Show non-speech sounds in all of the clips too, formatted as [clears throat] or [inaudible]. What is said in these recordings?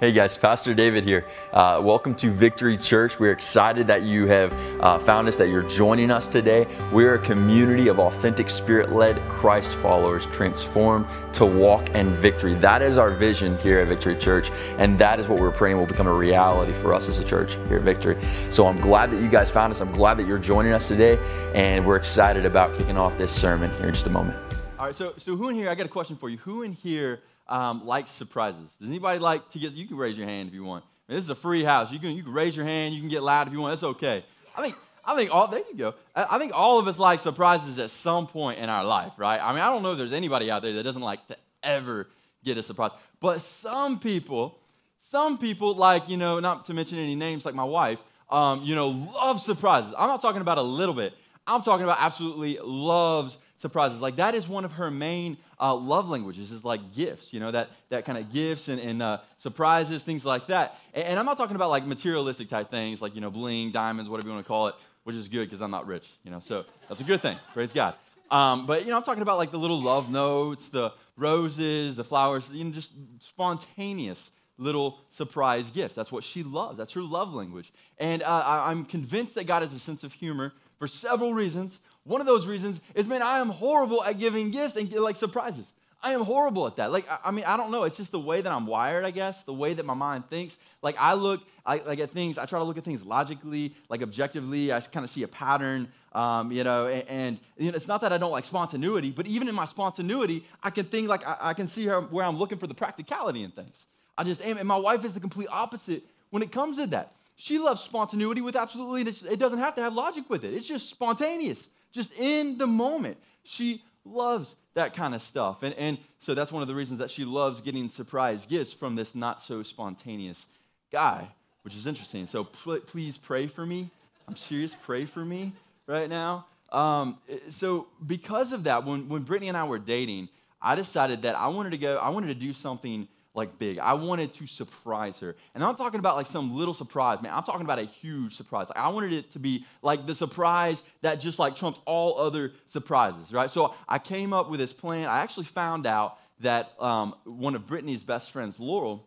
Hey guys, Pastor David here. Uh, welcome to Victory Church. We're excited that you have uh, found us, that you're joining us today. We're a community of authentic, spirit led Christ followers transformed to walk in victory. That is our vision here at Victory Church, and that is what we're praying will become a reality for us as a church here at Victory. So I'm glad that you guys found us. I'm glad that you're joining us today, and we're excited about kicking off this sermon here in just a moment. All right, so, so who in here, I got a question for you. Who in here um, likes surprises? Does anybody like to get, you can raise your hand if you want. I mean, this is a free house. You can, you can raise your hand, you can get loud if you want, that's okay. I think, I think all, there you go. I, think all of us like surprises at some point in our life, right? I mean, I don't know if there's anybody out there that doesn't like to ever get a surprise. But some people, some people like, you know, not to mention any names like my wife, um, you know, love surprises. I'm not talking about a little bit. I'm talking about absolutely loves surprises. Like that is one of her main uh, love languages is like gifts, you know, that, that kind of gifts and, and uh, surprises, things like that. And, and, I'm not talking about like materialistic type things like, you know, bling, diamonds, whatever you want to call it, which is good because I'm not rich, you know, so that's a good thing. Praise God. Um, but, you know, I'm talking about like the little love notes, the roses, the flowers, you know, just spontaneous little surprise gifts. That's what she loves. That's her love language. And uh, I, I'm convinced that God has a sense of humor for several reasons. One of those reasons is, man, I am horrible at giving gifts and like surprises. I am horrible at that. Like, I, mean, I don't know. It's just the way that I'm wired, I guess, the way that my mind thinks. Like, I look I, like at things, I try to look at things logically, like objectively. I kind of see a pattern, um, you know, and, and you know, it's not that I don't like spontaneity, but even in my spontaneity, I can think like I, I can see her, where I'm looking for the practicality in things. I just am. And my wife is the complete opposite when it comes to that. She loves spontaneity with absolutely, it doesn't have to have logic with it. It's just spontaneous just in the moment. She loves that kind of stuff. And, and so that's one of the reasons that she loves getting surprise gifts from this not so spontaneous guy, which is interesting. So pl- please pray for me. I'm serious, pray for me right now. Um, so because of that, when, when Brittany and I were dating, I decided that I wanted to go, I wanted to do something like big. I wanted to surprise her. And I'm talking about like some little surprise, man. I'm talking about a huge surprise. Like I wanted it to be like the surprise that just like trumps all other surprises, right? So I came up with this plan. I actually found out that um, one of Brittany's best friends, Laurel,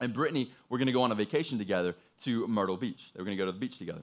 and Brittany were going to go on a vacation together to Myrtle Beach. They were going to go to the beach together.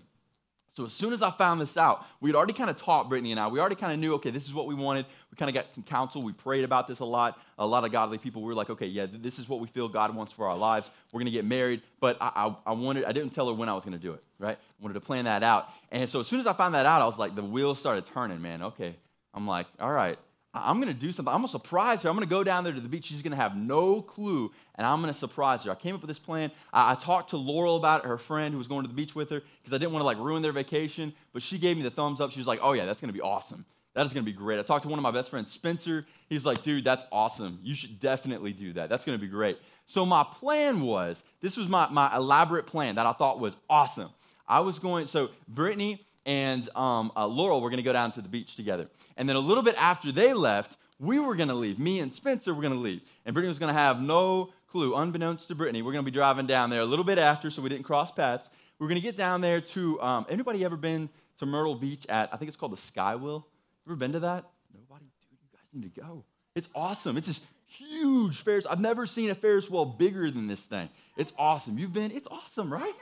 So as soon as I found this out, we'd already kind of taught Brittany and I. We already kind of knew, okay, this is what we wanted. We kind of got some counsel. We prayed about this a lot. A lot of godly people we were like, okay, yeah, this is what we feel God wants for our lives. We're to get married. But I, I, I, wanted, I didn't tell her when I was to do it, right? I wanted to plan that out. And so as soon as I found that out, I was like, the wheels started turning, man. Okay. I'm like, all right, I'm going to do something. I'm going to surprise her. I'm going to go down there to the beach. She's going to have no clue, and I'm going to surprise her. I came up with this plan. I, I talked to Laurel about it, her friend who was going to the beach with her, because I didn't want to like ruin their vacation. But she gave me the thumbs up. She was like, "Oh yeah, that's going to be awesome. That is going to be great." I talked to one of my best friends, Spencer. He's like, "Dude, that's awesome. You should definitely do that. That's going to be great." So my plan was, this was my my elaborate plan that I thought was awesome. I was going. So Brittany and um, uh, Laurel were going to go down to the beach together. And then a little bit after they left, we were going to leave. Me and Spencer were going to leave. And Brittany was going to have no clue, unbeknownst to Brittany. We're going to be driving down there a little bit after so we didn't cross paths. We're going to get down there to, um, anybody ever been to Myrtle Beach at, I think it's called the Skywheel? Ever been to that? Nobody? Dude, you guys need to go. It's awesome. It's this huge Ferris. I've never seen a Ferris wheel bigger than this thing. It's awesome. You've been? It's awesome, right?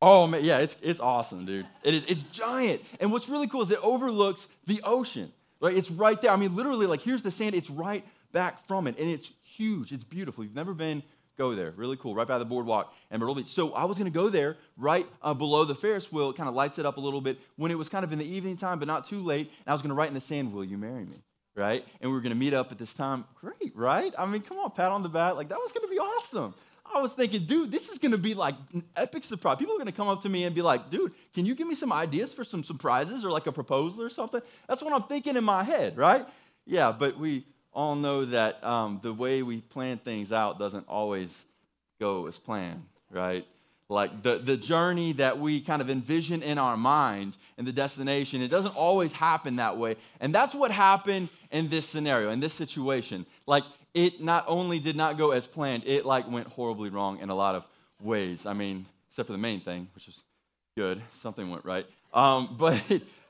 Oh man, yeah, it's, it's awesome, dude. It is, it's giant. And what's really cool is it overlooks the ocean. Right? It's right there. I mean, literally, like here's the sand, it's right back from it. And it's huge. It's beautiful. You've never been, go there. Really cool. Right by the boardwalk and Myrtle Beach. So I was gonna go there right uh, below the Ferris wheel. It kind of lights it up a little bit when it was kind of in the evening time, but not too late. And I was gonna write in the sand, Will you marry me? Right? And we were gonna meet up at this time. Great, right? I mean, come on, pat on the back. Like that was gonna be awesome. I was thinking, dude, this is going to be like an epic surprise. People are going to come up to me and be like, dude, can you give me some ideas for some surprises or like a proposal or something? That's what I'm thinking in my head, right? Yeah, but we all know that um, the way we plan things out doesn't always go as planned, right? Like the, the journey that we kind of envision in our mind and the destination, it doesn't always happen that way. And that's what happened in this scenario, in this situation. Like it not only did not go as planned, it like went horribly wrong in a lot of ways. I mean, except for the main thing, which is good. Something went right. Um, [laughs] but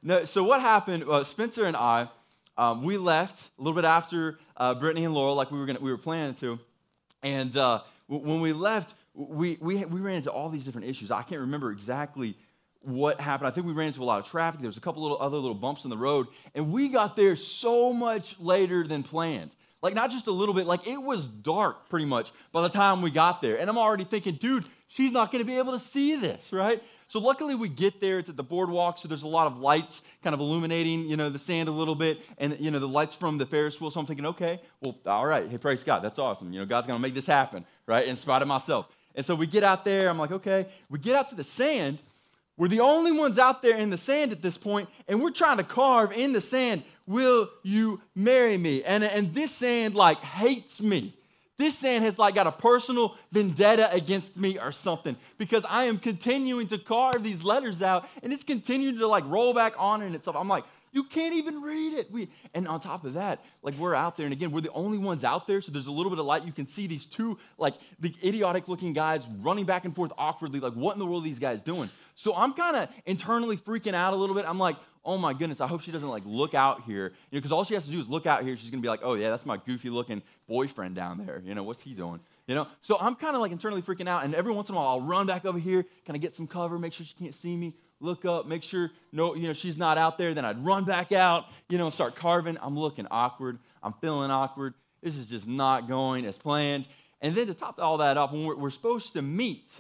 no, so what happened? Uh, Spencer and I, um, we left a little bit after uh, Brittany and Laurel, like we were gonna, we were planning to. And uh, when we left, we, we, we ran into all these different issues. I can't remember exactly what happened. I think we ran into a lot of traffic. There was a couple little other little bumps in the road, and we got there so much later than planned. Like not just a little bit, like it was dark pretty much by the time we got there. And I'm already thinking, dude, she's not going to be able to see this, right? So luckily we get there. It's at the boardwalk, so there's a lot of lights kind of illuminating, you know, the sand a little bit, and you know the lights from the Ferris wheel. So I'm thinking, okay, well, all right, hey, praise God, that's awesome. You know, God's going to make this happen, right? In spite of myself. And so we get out there. I'm like, okay. We get out to the sand. We're the only ones out there in the sand at this point, and we're trying to carve in the sand, Will you marry me? And, and this sand like hates me. This sand has like got a personal vendetta against me or something because I am continuing to carve these letters out and it's continuing to like roll back on and itself. I'm like, you can't even read it. We, and on top of that, like we're out there, and again, we're the only ones out there, so there's a little bit of light. You can see these two, like the idiotic looking guys running back and forth awkwardly. Like, what in the world are these guys doing? So I'm kind of internally freaking out a little bit. I'm like, oh my goodness, I hope she doesn't like look out here. You know, because all she has to do is look out here. She's gonna be like, oh yeah, that's my goofy looking boyfriend down there. You know, what's he doing? You know, so I'm kind of like internally freaking out, and every once in a while I'll run back over here, kind of get some cover, make sure she can't see me, look up, make sure no, you know, she's not out there. Then I'd run back out, you know, start carving. I'm looking awkward. I'm feeling awkward. This is just not going as planned. And then to top all that off, when we're, we're supposed to meet,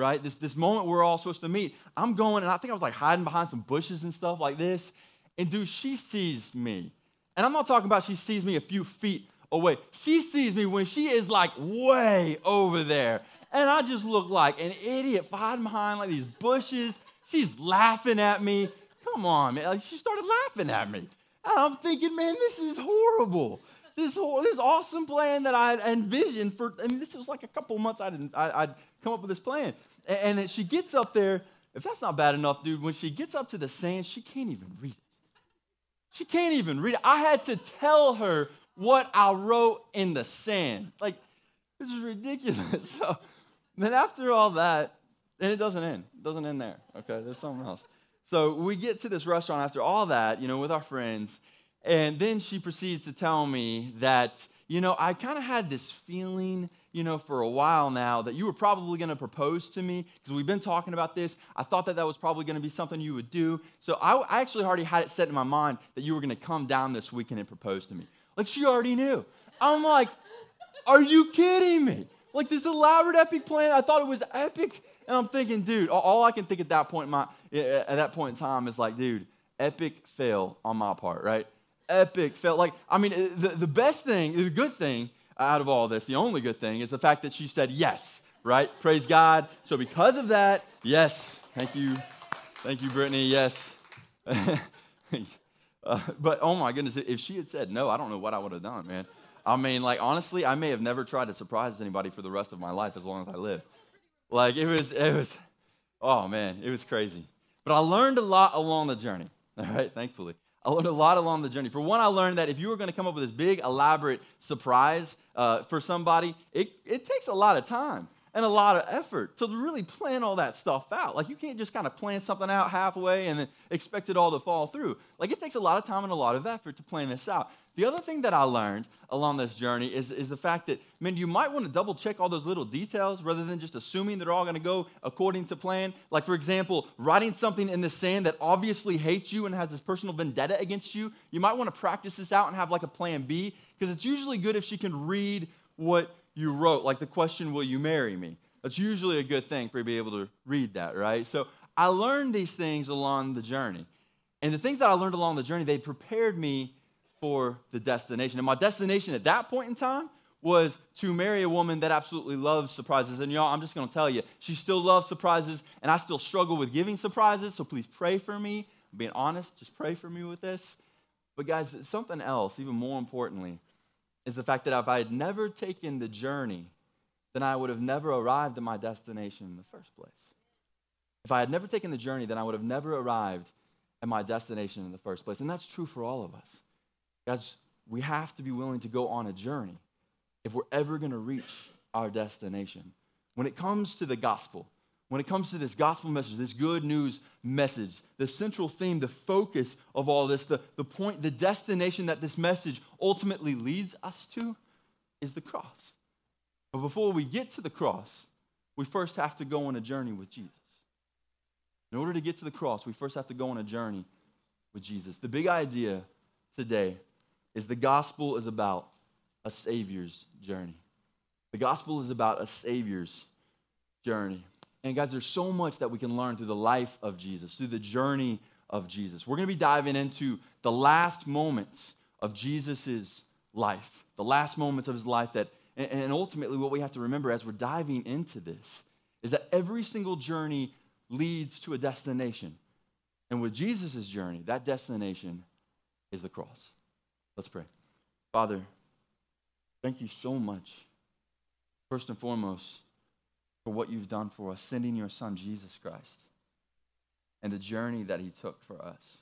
right? This, this moment we're all supposed to meet, I'm going, and I think I was like hiding behind some bushes and stuff like this. And dude, she sees me. And I'm not talking about she sees me a few feet away. She sees me when she is like way over there. And I just look like an idiot hiding behind like these bushes She's laughing at me. Come on, man. Like, she started laughing at me. And I'm thinking, man, this is horrible. This whole, this awesome plan that I had envisioned for, I mean, this was like a couple months I'd, I'd come up with this plan. And, and then she gets up there. If that's not bad enough, dude, when she gets up to the sand, she can't even read it. She can't even read it. I had to tell her what I wrote in the sand. Like, this is ridiculous. [laughs] So then after all that, and it doesn't end. It doesn't end there. Okay, there's something else. So we get to this restaurant after all that, you know, with our friends. And then she proceeds to tell me that, you know, I kind of had this feeling, you know, for a while now that you were probably going to propose to me because we've been talking about this. I thought that that was probably going to be something you would do. So I, I actually already had it set in my mind that you were going to come down this weekend and propose to me. Like she already knew. I'm like, are you kidding me? Like this elaborate epic plan, I thought it was epic. And I'm thinking, dude, all I can think at that point, my, at that point in time is like, dude, epic fail on my part, right? Epic fail. Like, I mean, the, the best thing, the good thing out of all this, the only good thing is the fact that she said yes, right? Praise God. So because of that, yes. Thank you. Thank you, Brittany. Yes. [laughs] uh, but oh my goodness, if she had said no, I don't know what I would have done, man. I mean, like, honestly, I may have never tried to surprise anybody for the rest of my life as long as I live. Like it was, it was, oh man, it was crazy. But I learned a lot along the journey. [laughs] All right, thankfully. I learned a lot along the journey. For one, I learned that if you were going to come up with this big, elaborate surprise uh, for somebody, it, it takes a lot of time and a lot of effort to really plan all that stuff out. Like you can't just kind of plan something out halfway and then expect it all to fall through. Like it takes a lot of time and a lot of effort to plan this out. The other thing that I learned along this journey is, is the fact that, man, you might want to double check all those little details rather than just assuming they're all going to go according to plan. Like, for example, writing something in the sand that obviously hates you and has this personal vendetta against you. You might want to practice this out and have like a plan B because it's usually good if she can read what you wrote, like the question, Will you marry me? That's usually a good thing for you to be able to read that, right? So I learned these things along the journey. And the things that I learned along the journey, they prepared me for the destination. And my destination at that point in time was to marry a woman that absolutely loves surprises. And y'all, I'm just gonna tell you, she still loves surprises, and I still struggle with giving surprises, so please pray for me. I'm being honest, just pray for me with this. But guys, something else, even more importantly, is the fact that if I had never taken the journey, then I would have never arrived at my destination in the first place. If I had never taken the journey, then I would have never arrived at my destination in the first place. And that's true for all of us. Guys, we have to be willing to go on a journey if we're ever going to reach our destination. When it comes to the gospel, when it comes to this gospel message, this good news message, the central theme, the focus of all this, the, the point, the destination that this message ultimately leads us to is the cross. But before we get to the cross, we first have to go on a journey with Jesus. In order to get to the cross, we first have to go on a journey with Jesus. The big idea today is the gospel is about a Savior's journey. The gospel is about a Savior's journey. And guys, there's so much that we can learn through the life of Jesus, through the journey of Jesus. We're going to be diving into the last moments of Jesus' life, the last moments of his life that, and ultimately what we have to remember as we're diving into this is that every single journey leads to a destination. And with Jesus' journey, that destination is the cross. Let's pray. Father, thank you so much, first and foremost, for what you've done for us, sending your son, Jesus Christ, and the journey that he took for us.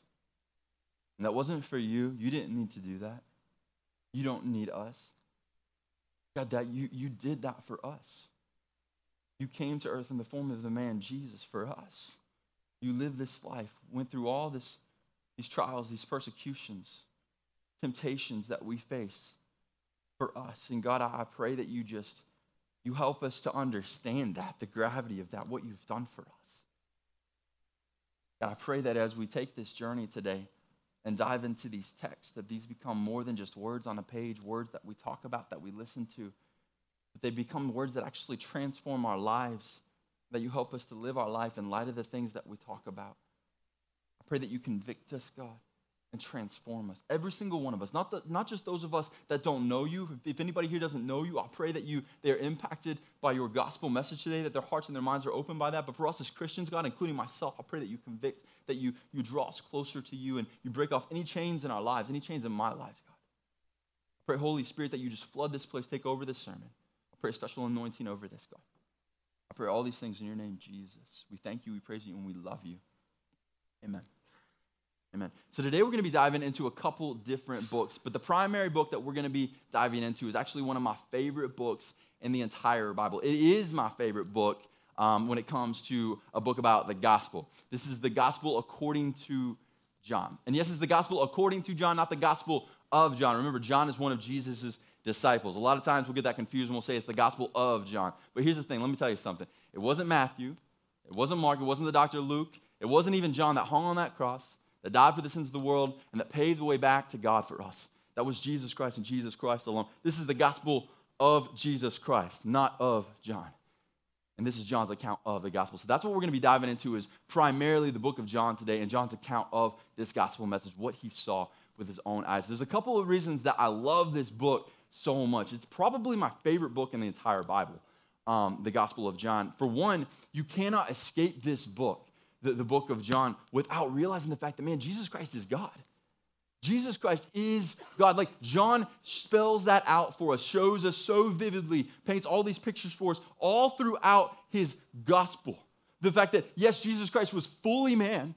And that wasn't for you. You didn't need to do that. You don't need us. God, that you, you did that for us. You came to earth in the form of the man Jesus for us. You lived this life, went through all this, these trials, these persecutions, temptations that we face for us. And God, I pray that you just you help us to understand that, the gravity of that, what you've done for us. God, I pray that as we take this journey today and dive into these texts, that these become more than just words on a page, words that we talk about, that we listen to, but they become words that actually transform our lives, that you help us to live our life in light of the things that we talk about. I pray that you convict us, God and transform us. Every single one of us, not, the, not just those of us that don't know you. If, if, anybody here doesn't know you, I pray that you they're impacted by your gospel message today, that their hearts and their minds are open by that. But for us as Christians, God, including myself, I pray that you convict, that you, you draw us closer to you and you break off any chains in our lives, any chains in my life, God. I pray, Holy Spirit, that you just flood this place, take over this sermon. I pray a special anointing over this, God. I pray all these things in your name, Jesus. We thank you, we praise you, and we love you. Amen. Amen. So today we're going to be diving into a couple different books, but the primary book that we're going to be diving into is actually one of my favorite books in the entire Bible. It is my favorite book um, when it comes to a book about the gospel. This is the gospel according to John. And yes, it's the gospel according to John, not the gospel of John. Remember, John is one of Jesus' disciples. A lot of times we'll get that confused and we'll say it's the gospel of John. But here's the thing let me tell you something. It wasn't Matthew, it wasn't Mark, it wasn't the Dr. Luke, it wasn't even John that hung on that cross that died for the sins of the world, and that paved the way back to God for us. That was Jesus Christ and Jesus Christ alone. This is the gospel of Jesus Christ, not of John. And this is John's account of the gospel. So that's what we're going to be diving into is primarily the book of John today and John's account of this gospel message, what he saw with his own eyes. There's a couple of reasons that I love this book so much. It's probably my favorite book in the entire Bible, um, the Gospel of John. For one, you cannot escape this book the, the book of John without realizing the fact that, man, Jesus Christ is God. Jesus Christ is God. Like John spells that out for us, shows us so vividly, paints all these pictures for us all throughout his gospel. The fact that, yes, Jesus Christ was fully man,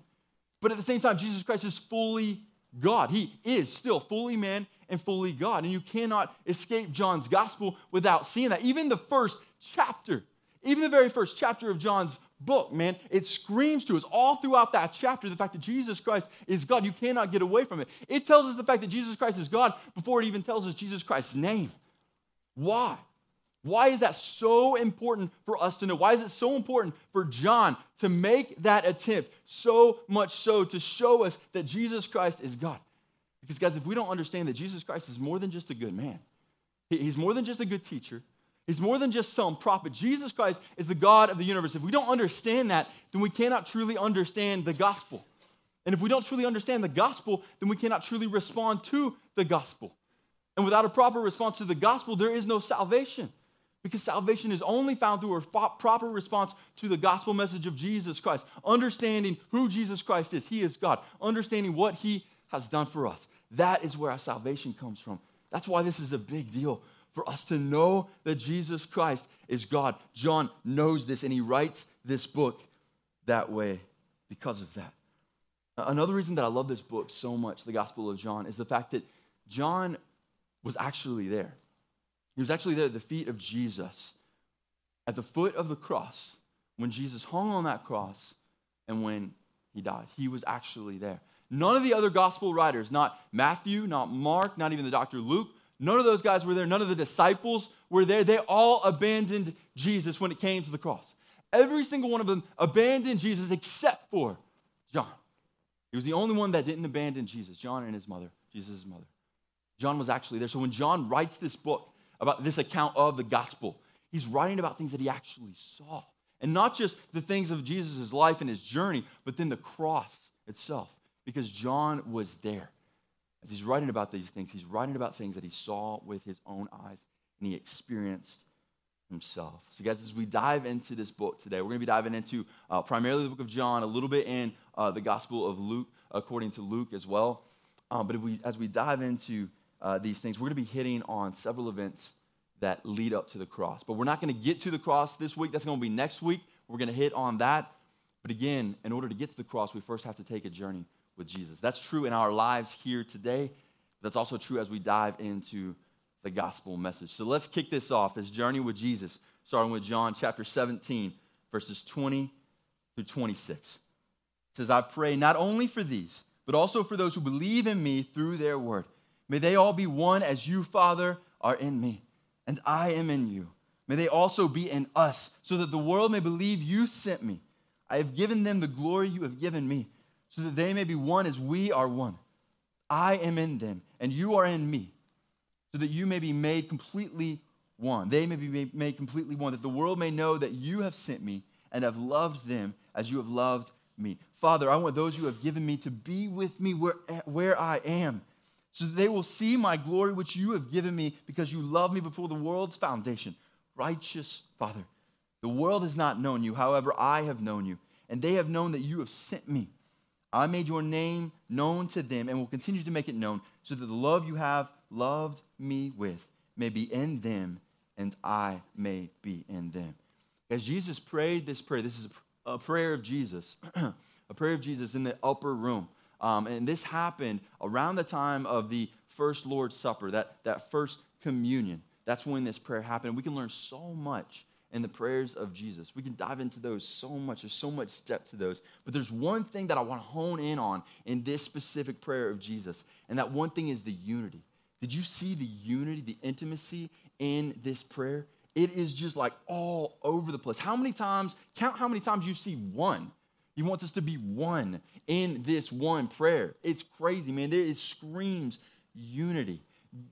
but at the same time, Jesus Christ is fully God. He is still fully man and fully God. And you cannot escape John's gospel without seeing that. Even the first chapter, even the very first chapter of John's book, man. It screams to us all throughout that chapter the fact that Jesus Christ is God. You cannot get away from it. It tells us the fact that Jesus Christ is God before it even tells us Jesus Christ's name. Why? Why is that so important for us to know? Why is it so important for John to make that attempt so much so to show us that Jesus Christ is God? Because, guys, if we don't understand that Jesus Christ is more than just a good man, he's more than just a good teacher, He's more than just some prophet. Jesus Christ is the God of the universe. If we don't understand that, then we cannot truly understand the gospel. And if we don't truly understand the gospel, then we cannot truly respond to the gospel. And without a proper response to the gospel, there is no salvation. Because salvation is only found through a proper response to the gospel message of Jesus Christ. Understanding who Jesus Christ is. He is God. Understanding what He has done for us. That is where our salvation comes from. That's why this is a big deal for us to know that Jesus Christ is God. John knows this and he writes this book that way because of that. Another reason that I love this book so much, the Gospel of John, is the fact that John was actually there. He was actually there at the feet of Jesus, at the foot of the cross, when Jesus hung on that cross and when he died. He was actually there. None of the other gospel writers, not Matthew, not Mark, not even the Dr. Luke, None of those guys were there. None of the disciples were there, they all abandoned Jesus when it came to the cross. Every single one of them abandoned Jesus except for John. He was the only one that didn't abandon Jesus, John and his mother, Jesus' mother. John was actually there. So when John writes this book about this account of the gospel, he's writing about things that he actually saw. And not just the things of Jesus' life and his journey, but then the cross itself, because John was there. As he's writing about these things, he's writing about things that he saw with his own eyes and he experienced himself. So, guys, as we dive into this book today, we're going to be diving into uh, primarily the book of John, a little bit in uh, the Gospel of Luke, according to Luke as well. Um, but we, as we dive into uh, these things, we're going to be hitting on several events that lead up to the cross. But we're not going to get to the cross this week. That's going to be next week. We're going to hit on that. But again, in order to get to the cross, we first have to take a journey with Jesus. That's true in our lives here today. That's also true as we dive into the gospel message. So let's kick this off this journey with Jesus, starting with John chapter 17, verses 20 through 26. It says, I pray not only for these, but also for those who believe in me through their word. May they all be one as you, Father, are in me, and I am in you. May they also be in us, so that the world may believe you sent me. I have given them the glory you have given me, so that they may be one as we are one. I am in them, and you are in me so that you may be made completely one. They may be made completely one, that the world may know that you have sent me and have loved them as you have loved me. Father, I want those you have given me to be with me where, where I am, so that they will see my glory which you have given me because you loved me before the world's foundation. Righteous Father, the world has not known you, however, I have known you, and they have known that you have sent me. I made your name known to them and will continue to make it known, so that the love you have loved me with may be in them and I may be in them. As Jesus prayed this prayer, this is a prayer of Jesus, [clears throat] a prayer of Jesus in the upper room. Um, and this happened around the time of the first Lord's Supper, that, that first communion. That's when this prayer happened. We can learn so much in the prayers of Jesus. We can dive into those so much. There's so much depth to those. But there's one thing that I want to hone in on in this specific prayer of Jesus, and that one thing is the unity. Did you see the unity, the intimacy in this prayer? It is just like all over the place. How many times, count how many times you see one. He wants us to be one in this one prayer. It's crazy, man. There is screams unity.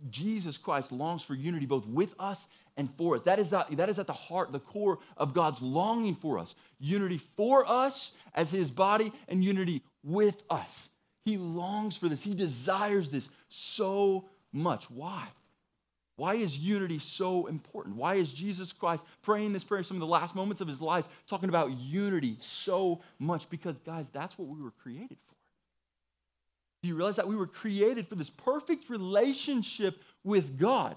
Jesus Christ longs for unity both with us and for us. That is, that, that is at the heart, the core of God's longing for us. Unity for us as his body and unity with us. He longs for this. He desires this so much. Why? Why is unity so important? Why is Jesus Christ praying this prayer some of the last moments of his life, talking about unity so much? Because, guys, that's what we were created for. Do you realize that we were created for this perfect relationship with God?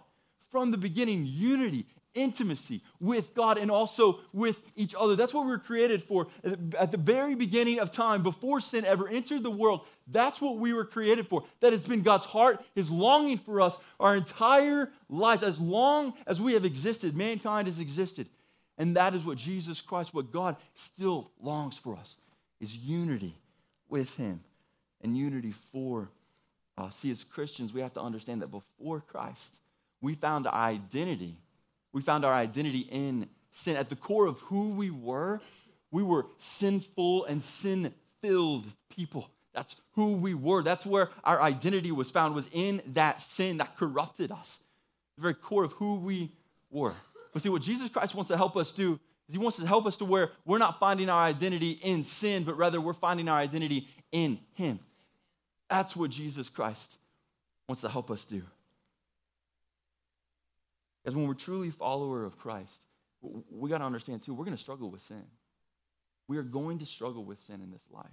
From the beginning, unity, intimacy with God and also with each other. That's what we were created for. At the very beginning of time, before sin ever entered the world, that's what we were created for. That has been God's heart, His longing for us our entire lives. As long as we have existed, mankind has existed. And that is what Jesus Christ, what God still longs for us, is unity with Him and unity for us. See, as Christians, we have to understand that before Christ, we found identity we found our identity in sin. At the core of who we were, we were sinful and sin filled people. That's who we were. That's where our identity was found, was in that sin that corrupted us. The very core of who we were. But see, what Jesus Christ wants to help us do is he wants to help us to where we're not finding our identity in sin, but rather we're finding our identity in him. That's what Jesus Christ wants to help us do. Because when we're truly follower of Christ, we got to understand too, we're going to struggle with sin. We are going to struggle with sin in this life.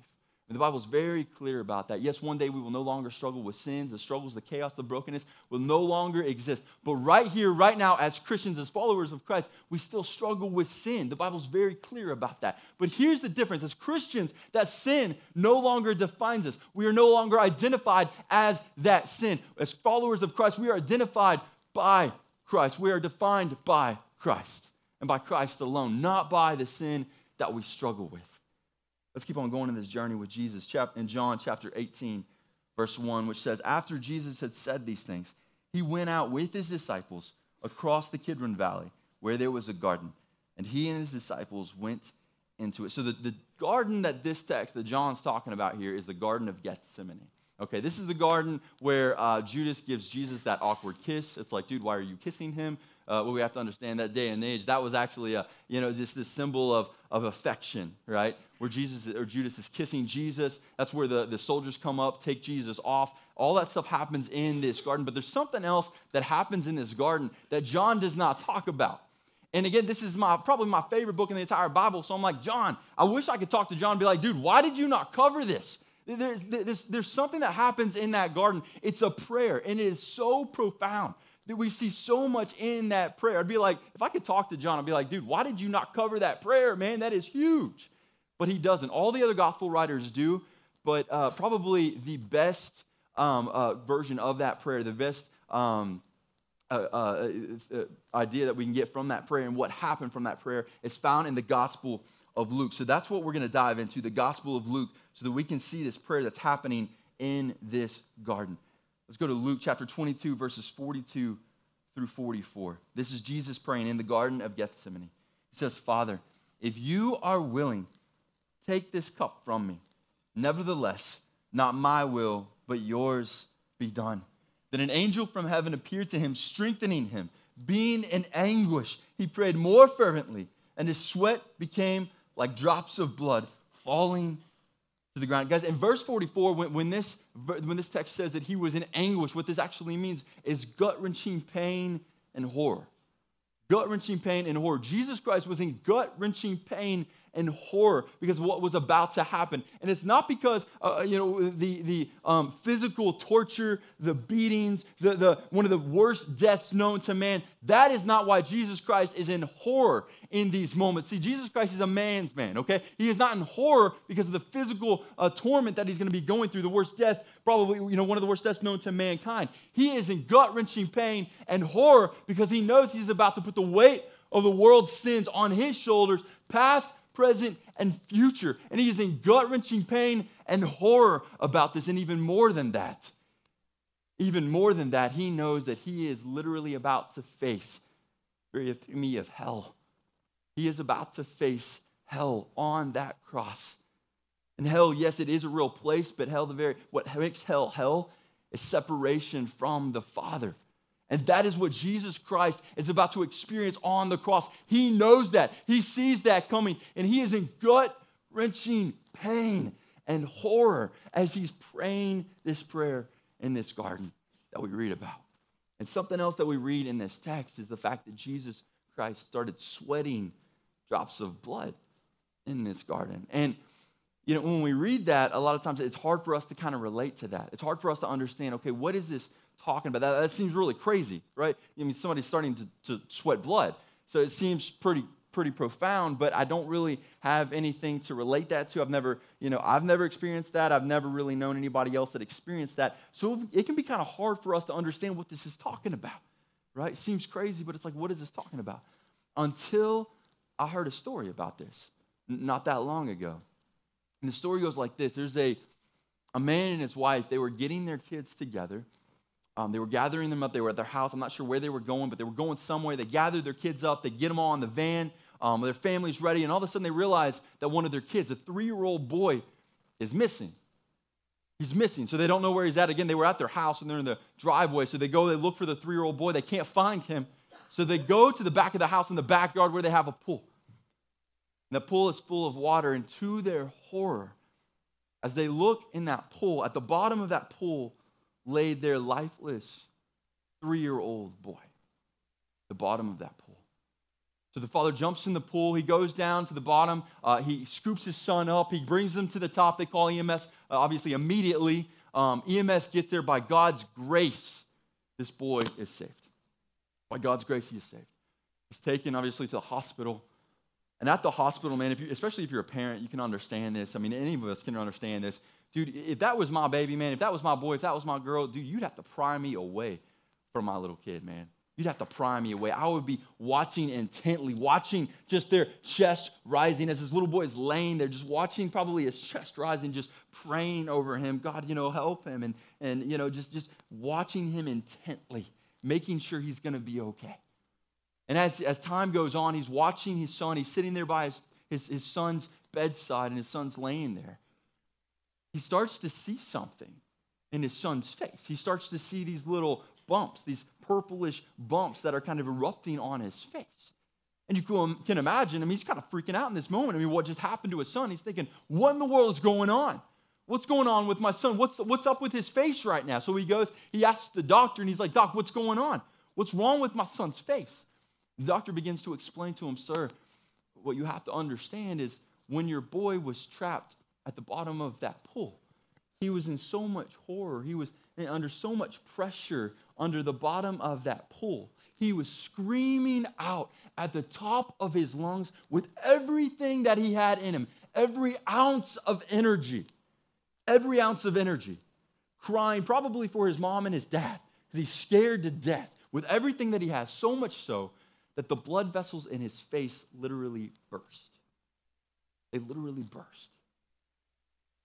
And the Bible is very clear about that. Yes, one day we will no longer struggle with sins, the struggles, the chaos, the brokenness will no longer exist. But right here, right now, as Christians, as followers of Christ, we still struggle with sin. The Bible is very clear about that. But here's the difference as Christians, that sin no longer defines us. We are no longer identified as that sin. As followers of Christ, we are identified by Christ. We are defined by Christ and by Christ alone, not by the sin that we struggle with. Let's keep on going in this journey with Jesus. In John chapter 18, verse 1, which says, After Jesus had said these things, he went out with his disciples across the Kidron Valley where there was a garden, and he and his disciples went into it. So the, the garden that this text that John's talking about here is the Garden of Gethsemane. Okay, this is the garden where uh, Judas gives Jesus that awkward kiss. It's like, dude, why are you kissing him? Uh, well, we have to understand that day and age. That was actually, a, you know, just this symbol of, of affection, right? Where Jesus or Judas is kissing Jesus. That's where the, the soldiers come up, take Jesus off. All that stuff happens in this garden. But there's something else that happens in this garden that John does not talk about. And again, this is my probably my favorite book in the entire Bible. So I'm like, John, I wish I could talk to John and be like, dude, why did you not cover this? There's, there's, there's something that happens in that garden. It's a prayer, and it is so profound that we see so much in that prayer. I'd be like, if I could talk to John, I'd be like, dude, why did you not cover that prayer, man? That is huge. But he doesn't. All the other gospel writers do, but uh, probably the best um, uh, version of that prayer, the best um, uh, uh, uh, idea that we can get from that prayer and what happened from that prayer is found in the gospel of Luke. So that's what we're going to dive into the Gospel of Luke so that we can see this prayer that's happening in this garden. Let's go to Luke chapter 22, verses 42 through 44. This is Jesus praying in the Garden of Gethsemane. He says, Father, if you are willing, take this cup from me. Nevertheless, not my will, but yours be done. Then an angel from heaven appeared to him, strengthening him. Being in anguish, he prayed more fervently, and his sweat became like drops of blood falling to the ground. Guys, in verse 44, when, when, this, when this text says that he was in anguish, what this actually means is gut wrenching pain and horror. Gut wrenching pain and horror. Jesus Christ was in gut wrenching pain and horror because of what was about to happen. And it's not because, uh, uh, you know, the, the um, physical torture, the beatings, the, the, one of the worst deaths known to man. That is not why Jesus Christ is in horror in these moments. See, Jesus Christ is a man's man, okay? He is not in horror because of the physical uh, torment that he's going to be going through, the worst death, probably, you know, one of the worst deaths known to mankind. He is in gut wrenching pain and horror because he knows he's about to put the weight of the world's sins on his shoulders, past, present, and future. And he is in gut wrenching pain and horror about this. And even more than that, even more than that, he knows that he is literally about to face very epitome of hell. He is about to face hell on that cross. And hell, yes, it is a real place, but hell, the very what makes hell hell is separation from the Father. And that is what Jesus Christ is about to experience on the cross. He knows that. He sees that coming. And he is in gut wrenching pain and horror as he's praying this prayer in this garden that we read about. And something else that we read in this text is the fact that Jesus Christ started sweating drops of blood in this garden. And you know, when we read that, a lot of times it's hard for us to kind of relate to that. It's hard for us to understand, okay, what is this talking about? That, that seems really crazy, right? I mean, somebody's starting to, to sweat blood. So it seems pretty pretty profound, but I don't really have anything to relate that to. I've never, you know, I've never experienced that. I've never really known anybody else that experienced that. So it can be kind of hard for us to understand what this is talking about, right? It seems crazy, but it's like, what is this talking about? Until I heard a story about this not that long ago. And the story goes like this there's a, a man and his wife, they were getting their kids together. Um, they were gathering them up. They were at their house. I'm not sure where they were going, but they were going somewhere. They gathered their kids up. They get them all in the van. Um, their family's ready. And all of a sudden, they realize that one of their kids, a three year old boy, is missing. He's missing. So they don't know where he's at. Again, they were at their house and they're in the driveway. So they go, they look for the three year old boy. They can't find him. So they go to the back of the house in the backyard where they have a pool. And the pool is full of water, and to their horror, as they look in that pool, at the bottom of that pool laid their lifeless three year old boy. The bottom of that pool. So the father jumps in the pool. He goes down to the bottom. Uh, he scoops his son up. He brings them to the top. They call EMS, uh, obviously, immediately. Um, EMS gets there by God's grace. This boy is saved. By God's grace, he is saved. He's taken, obviously, to the hospital. And at the hospital, man, if you, especially if you're a parent, you can understand this. I mean, any of us can understand this. Dude, if that was my baby, man, if that was my boy, if that was my girl, dude, you'd have to pry me away from my little kid, man. You'd have to pry me away. I would be watching intently, watching just their chest rising as this little boy is laying there, just watching probably his chest rising, just praying over him. God, you know, help him. And, and you know, just, just watching him intently, making sure he's going to be okay. And as, as time goes on, he's watching his son. He's sitting there by his, his, his son's bedside, and his son's laying there. He starts to see something in his son's face. He starts to see these little bumps, these purplish bumps that are kind of erupting on his face. And you can imagine, I mean, he's kind of freaking out in this moment. I mean, what just happened to his son? He's thinking, what in the world is going on? What's going on with my son? What's, what's up with his face right now? So he goes, he asks the doctor, and he's like, Doc, what's going on? What's wrong with my son's face? The doctor begins to explain to him, Sir, what you have to understand is when your boy was trapped at the bottom of that pool, he was in so much horror. He was under so much pressure under the bottom of that pool. He was screaming out at the top of his lungs with everything that he had in him, every ounce of energy, every ounce of energy, crying probably for his mom and his dad because he's scared to death with everything that he has, so much so that the blood vessels in his face literally burst. They literally burst.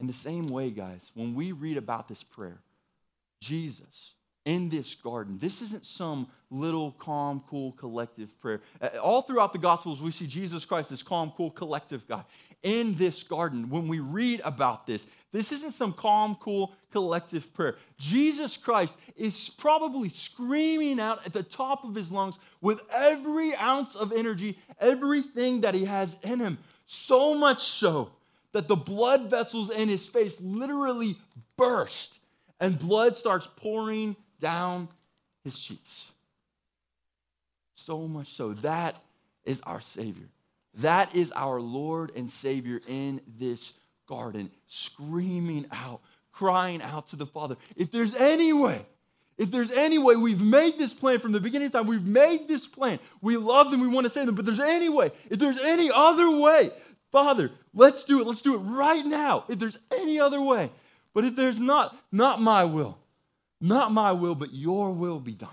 In the same way, guys, when we read about this prayer, Jesus in this garden, this isn't some little calm, cool, collective prayer. All throughout the Gospels, we see Jesus Christ, this calm, cool, collective guy. In this garden, when we read about this, this isn't some calm, cool, collective prayer. Jesus Christ is probably screaming out at the top of his lungs with every ounce of energy, everything that he has in him. So much so that the blood vessels in his face literally burst and blood starts pouring down his cheeks. So much so. That is our Savior. That is our Lord and Savior in this garden, screaming out, crying out to the Father. If there's any way, if there's any way, we've made this plan from the beginning of time, we've made this plan. We love them, we want to save them, but there's any way, if there's any other way Father, let's do it. Let's do it right now. If there's any other way. But if there's not, not my will. Not my will, but your will be done.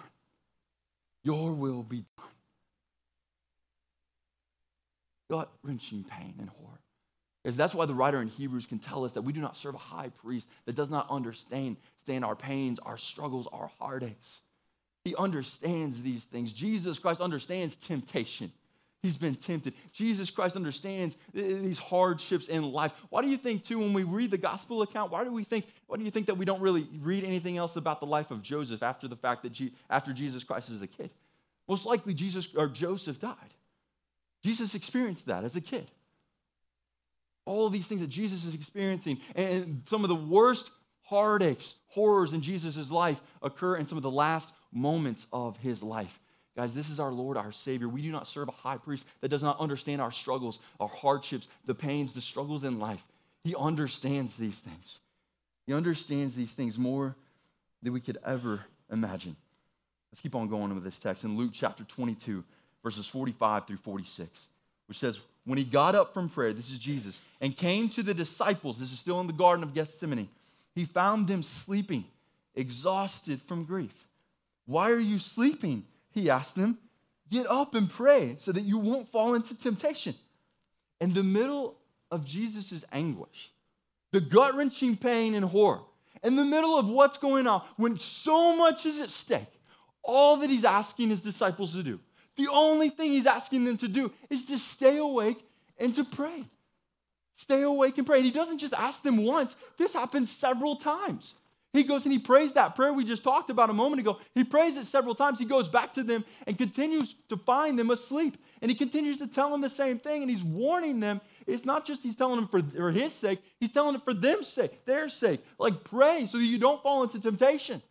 Your will be done. Gut wrenching pain and horror. Because that's why the writer in Hebrews can tell us that we do not serve a high priest that does not understand, understand our pains, our struggles, our heartaches. He understands these things. Jesus Christ understands temptation. He's been tempted. Jesus Christ understands these hardships in life. Why do you think, too, when we read the gospel account, why do we think, why do you think that we don't really read anything else about the life of Joseph after the fact that G, after Jesus Christ is a kid? Most likely Jesus or Joseph died. Jesus experienced that as a kid. All these things that Jesus is experiencing, and some of the worst heartaches, horrors in Jesus' life occur in some of the last moments of his life. Guys, this is our Lord, our Savior. We do not serve a high priest that does not understand our struggles, our hardships, the pains, the struggles in life. He understands these things. He understands these things more than we could ever imagine. Let's keep on going with this text in Luke chapter 22, verses 45 through 46, which says, When he got up from prayer, this is Jesus, and came to the disciples, this is still in the Garden of Gethsemane, he found them sleeping, exhausted from grief. Why are you sleeping? He asked them, Get up and pray so that you won't fall into temptation. In the middle of Jesus' anguish, the gut wrenching pain and horror, in the middle of what's going on, when so much is at stake, all that he's asking his disciples to do, the only thing he's asking them to do is to stay awake and to pray. Stay awake and pray. And he doesn't just ask them once, this happens several times. He goes and he prays that prayer we just talked about a moment ago. He prays it several times. He goes back to them and continues to find them asleep. And he continues to tell them the same thing. And he's warning them. It's not just he's telling them for, for his sake, he's telling them for them sake, their sake. Like pray so that you don't fall into temptation.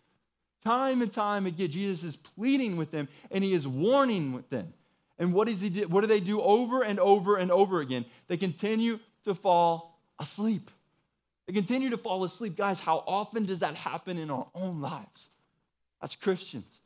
Time and time again, Jesus is pleading with them and he is warning with them. And what, is he do, what do they do over and over and over again? They continue to fall asleep. Continue to fall asleep. Guys, how often does that happen in our own lives as Christians?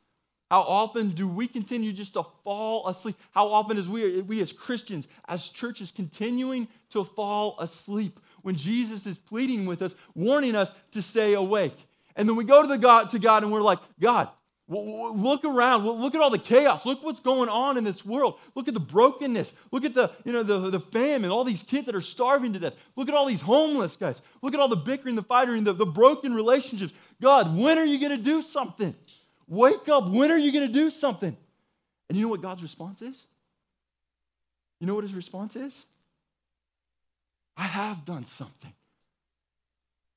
How often do we continue just to fall asleep? How often is we, we as Christians, as churches, continuing to fall asleep when Jesus is pleading with us, warning us to stay awake? And then we go to, the God, to God and we're like, God, Look around. Look at all the chaos. Look what's going on in this world. Look at the brokenness. Look at the, you know, the, the famine, all these kids that are starving to death. Look at all these homeless guys. Look at all the bickering, the fighting, the, the broken relationships. God, when are you going to do something? Wake up. When are you going to do something? And you know what God's response is? You know what his response is? I have done something.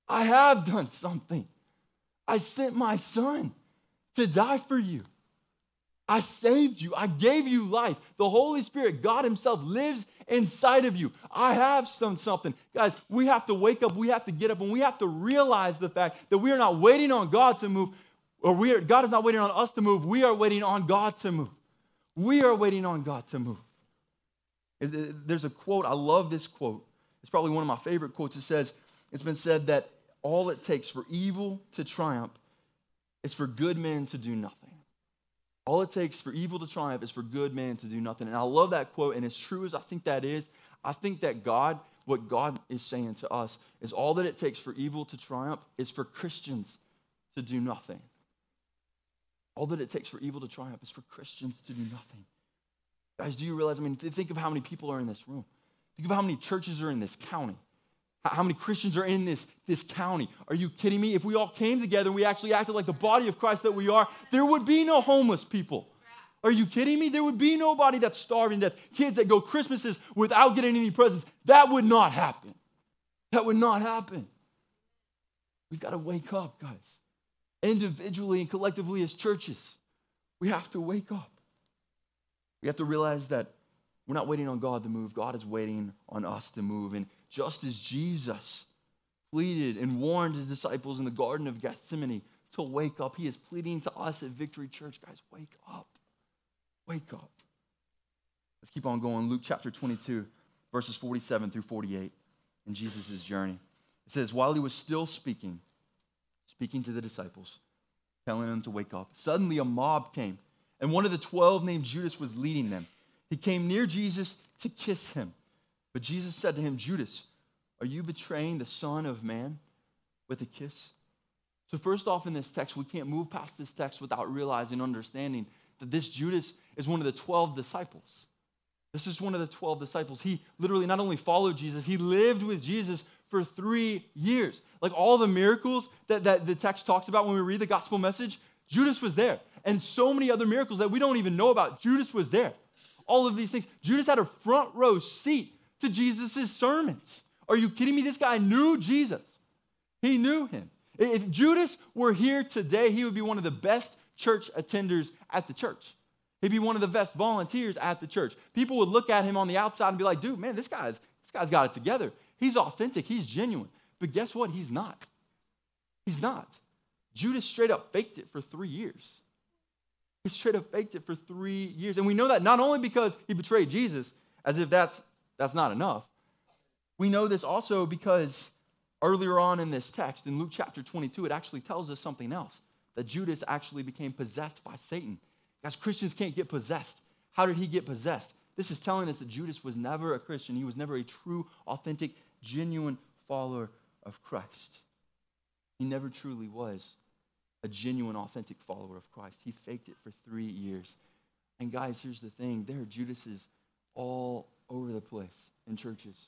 I have done something. I sent my son to die for you. I saved you. I gave you life. The Holy Spirit, God Himself, lives inside of you. I have some something. Guys, we have to wake up. We have to get up and we have to realize the fact that we are not waiting on God to move, or we are, God is not waiting on us to move. We are waiting on God to move. We are waiting on God to move. There's a quote, I love this quote. It's probably one of my favorite quotes. It says, It's been said that all it takes for evil to triumph is for good men to do nothing. All it takes for evil to triumph is for good men to do nothing. And I love that quote, and as true as I think that is, I think that God, what God is saying to us, is all that it takes for evil to triumph is for Christians to do nothing. All that it takes for evil to triumph is for Christians to do nothing. Guys, do you realize? I mean, think of how many people are in this room. Think of how many churches are in this county. How many Christians are in this, this county? Are you kidding me? If we all came together and we actually acted like the body of Christ that we are, there would be no homeless people. Are you kidding me? There would be nobody that's starving to death. Kids that go Christmases without getting any presents. That would not happen. That would not happen. We've got to wake up, guys. Individually and collectively as churches, we have to wake up. We have to realize that we're not waiting on God to move, God is waiting on us to move. And just as Jesus pleaded and warned his disciples in the Garden of Gethsemane to wake up, he is pleading to us at Victory Church. Guys, wake up. Wake up. Let's keep on going. Luke chapter 22, verses 47 through 48 in Jesus' journey. It says, While he was still speaking, speaking to the disciples, telling them to wake up, suddenly a mob came, and one of the twelve named Judas was leading them. He came near Jesus to kiss him. But Jesus said to him, Judas, are you betraying the Son of Man with a kiss? So, first off, in this text, we can't move past this text without realizing, understanding that this Judas is one of the 12 disciples. This is one of the 12 disciples. He literally not only followed Jesus, he lived with Jesus for three years. Like all the miracles that, that the text talks about when we read the gospel message, Judas was there. And so many other miracles that we don't even know about, Judas was there. All of these things. Judas had a front row seat to Jesus' sermons. Are you kidding me? This guy knew Jesus. He knew him. If Judas were here today, he would be one of the best church attenders at the church. He'd be one of the best volunteers at the church. People would look at him on the outside and be like, dude, man, this guy's, this guy's got it together. He's authentic, he's genuine. But guess what? He's not. He's not. Judas straight up faked it for three years. He straight up faked it for three years. And we know that not only because he betrayed Jesus, as if that's that's not enough. We know this also because earlier on in this text, in Luke chapter 22, it actually tells us something else that Judas actually became possessed by Satan. Guys, Christians can't get possessed. How did he get possessed? This is telling us that Judas was never a Christian. He was never a true, authentic, genuine follower of Christ. He never truly was a genuine, authentic follower of Christ. He faked it for three years. And guys, here's the thing there are Judases all over the place in churches.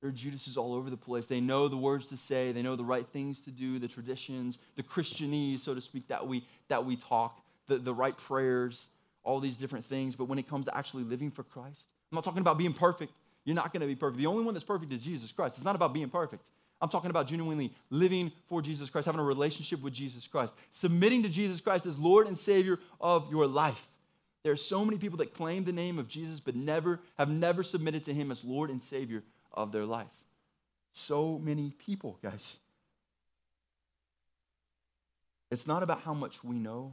There are Judases all over the place. They know the words to say, they know the right things to do, the traditions, the Christianese, so to speak, that we, that we talk, the, the right prayers, all these different things. But when it comes to actually living for Christ, I'm not talking about being perfect. You're not going to be perfect. The only one that's perfect is Jesus Christ. It's not about being perfect. I'm talking about genuinely living for Jesus Christ, having a relationship with Jesus Christ, submitting to Jesus Christ as Lord and Savior of your life. There are so many people that claim the name of Jesus but never have never submitted to him as Lord and Savior of their life. So many people, guys. It's not about how much we know.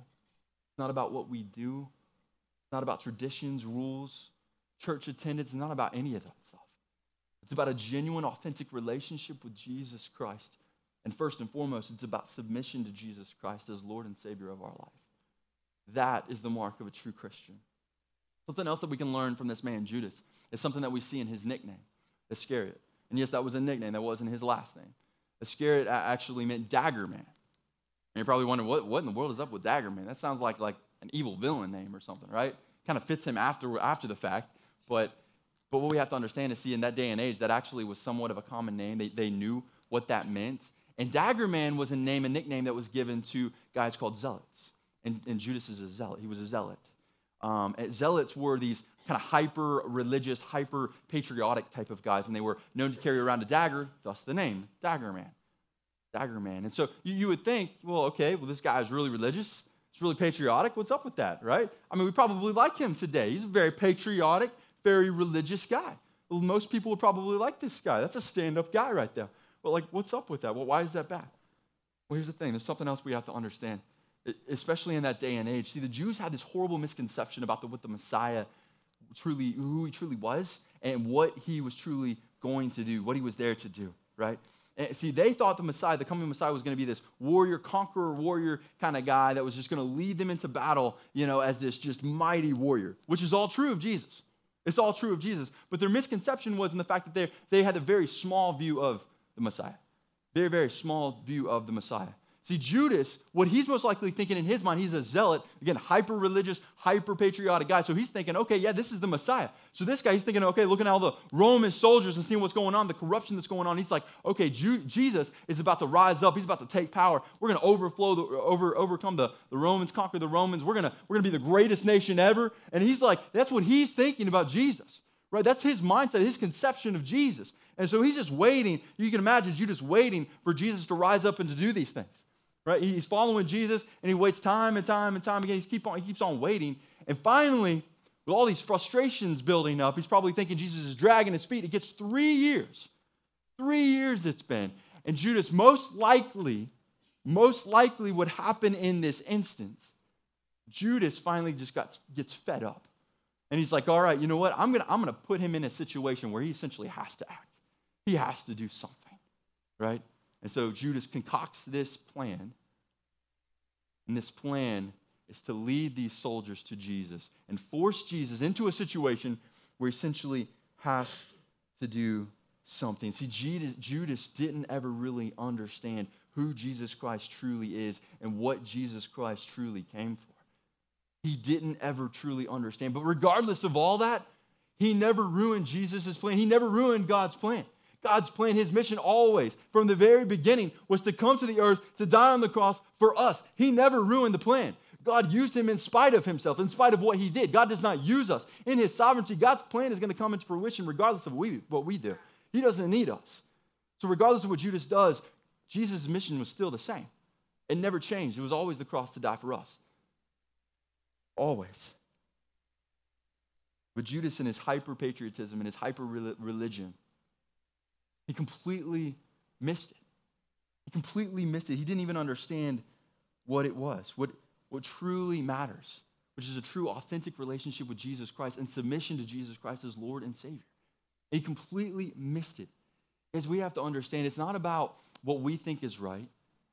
It's not about what we do. It's not about traditions, rules, church attendance. It's not about any of that. It's about a genuine, authentic relationship with Jesus Christ. And first and foremost, it's about submission to Jesus Christ as Lord and Savior of our life. That is the mark of a true Christian. Something else that we can learn from this man, Judas, is something that we see in his nickname, Iscariot. And yes, that was a nickname, that wasn't his last name. Iscariot actually meant dagger man. And you're probably wondering, what, what in the world is up with dagger man? That sounds like, like an evil villain name or something, right? Kind of fits him after, after the fact. But, but what we have to understand is, see, in that day and age, that actually was somewhat of a common name. They, they knew what that meant. And dagger man was a name, a nickname that was given to guys called zealots and, and Judas is a zealot. He was a zealot. Um, zealots were these kind of hyper religious, hyper patriotic type of guys, and they were known to carry around a dagger, thus the name, Dagger Man. Dagger Man. And so you, you would think, well, okay, well, this guy is really religious. He's really patriotic. What's up with that, right? I mean, we probably like him today. He's very patriotic, very religious guy. Well, most people would probably like this guy. That's a stand up guy right there. Well, like, what's up with that? Well, why is that bad? Well, here's the thing there's something else we have to understand, especially in that day and age. See, the Jews had this horrible misconception about the, what the Messiah truly, who he truly was, and what he was truly going to do, what he was there to do, right? And see, they thought the Messiah, the coming Messiah, was going to be this warrior, conqueror, warrior kind of guy that was just going to lead them into battle, you know, as this just mighty warrior, which is all true of Jesus. It's all true of Jesus. But their misconception was in the fact that they, they had a very small view of the Messiah. Very, very small view of the Messiah. See, Judas, what he's most likely thinking in his mind, he's a zealot, again, hyper religious, hyper patriotic guy. So he's thinking, okay, yeah, this is the Messiah. So this guy, he's thinking, okay, looking at all the Roman soldiers and seeing what's going on, the corruption that's going on. He's like, okay, Ju- Jesus is about to rise up. He's about to take power. We're going to overflow, the, over, overcome the, the Romans, conquer the Romans. We're going to we're gonna be the greatest nation ever. And he's like, that's what he's thinking about Jesus, right? That's his mindset, his conception of Jesus. And so he's just waiting. You can imagine Judas waiting for Jesus to rise up and to do these things right? He's following Jesus and he waits time and time and time again. He's keep on, he keeps on waiting. And finally, with all these frustrations building up, he's probably thinking Jesus is dragging his feet. It gets three years. Three years it's been. And Judas most likely, most likely what happened in this instance, Judas finally just got, gets fed up. And he's like, all right, you know what? I'm going to I'm going to put him in a situation where he essentially has to act. He has to do something, right? And so Judas concocts this plan. And this plan is to lead these soldiers to Jesus and force Jesus into a situation where he essentially has to do something. See, Judas didn't ever really understand who Jesus Christ truly is and what Jesus Christ truly came for. He didn't ever truly understand. But regardless of all that, he never ruined Jesus' plan. He never ruined God's plan. God's plan, his mission always, from the very beginning, was to come to the earth to die on the cross for us. He never ruined the plan. God used him in spite of himself, in spite of what he did. God does not use us. In his sovereignty, God's plan is going to come into fruition regardless of what we do. He doesn't need us. So, regardless of what Judas does, Jesus' mission was still the same. It never changed. It was always the cross to die for us. Always. But Judas, in his hyper patriotism and his hyper religion, he completely missed it. He completely missed it. He didn't even understand what it was, what, what truly matters, which is a true, authentic relationship with Jesus Christ and submission to Jesus Christ as Lord and Savior. He completely missed it. Because we have to understand it's not about what we think is right.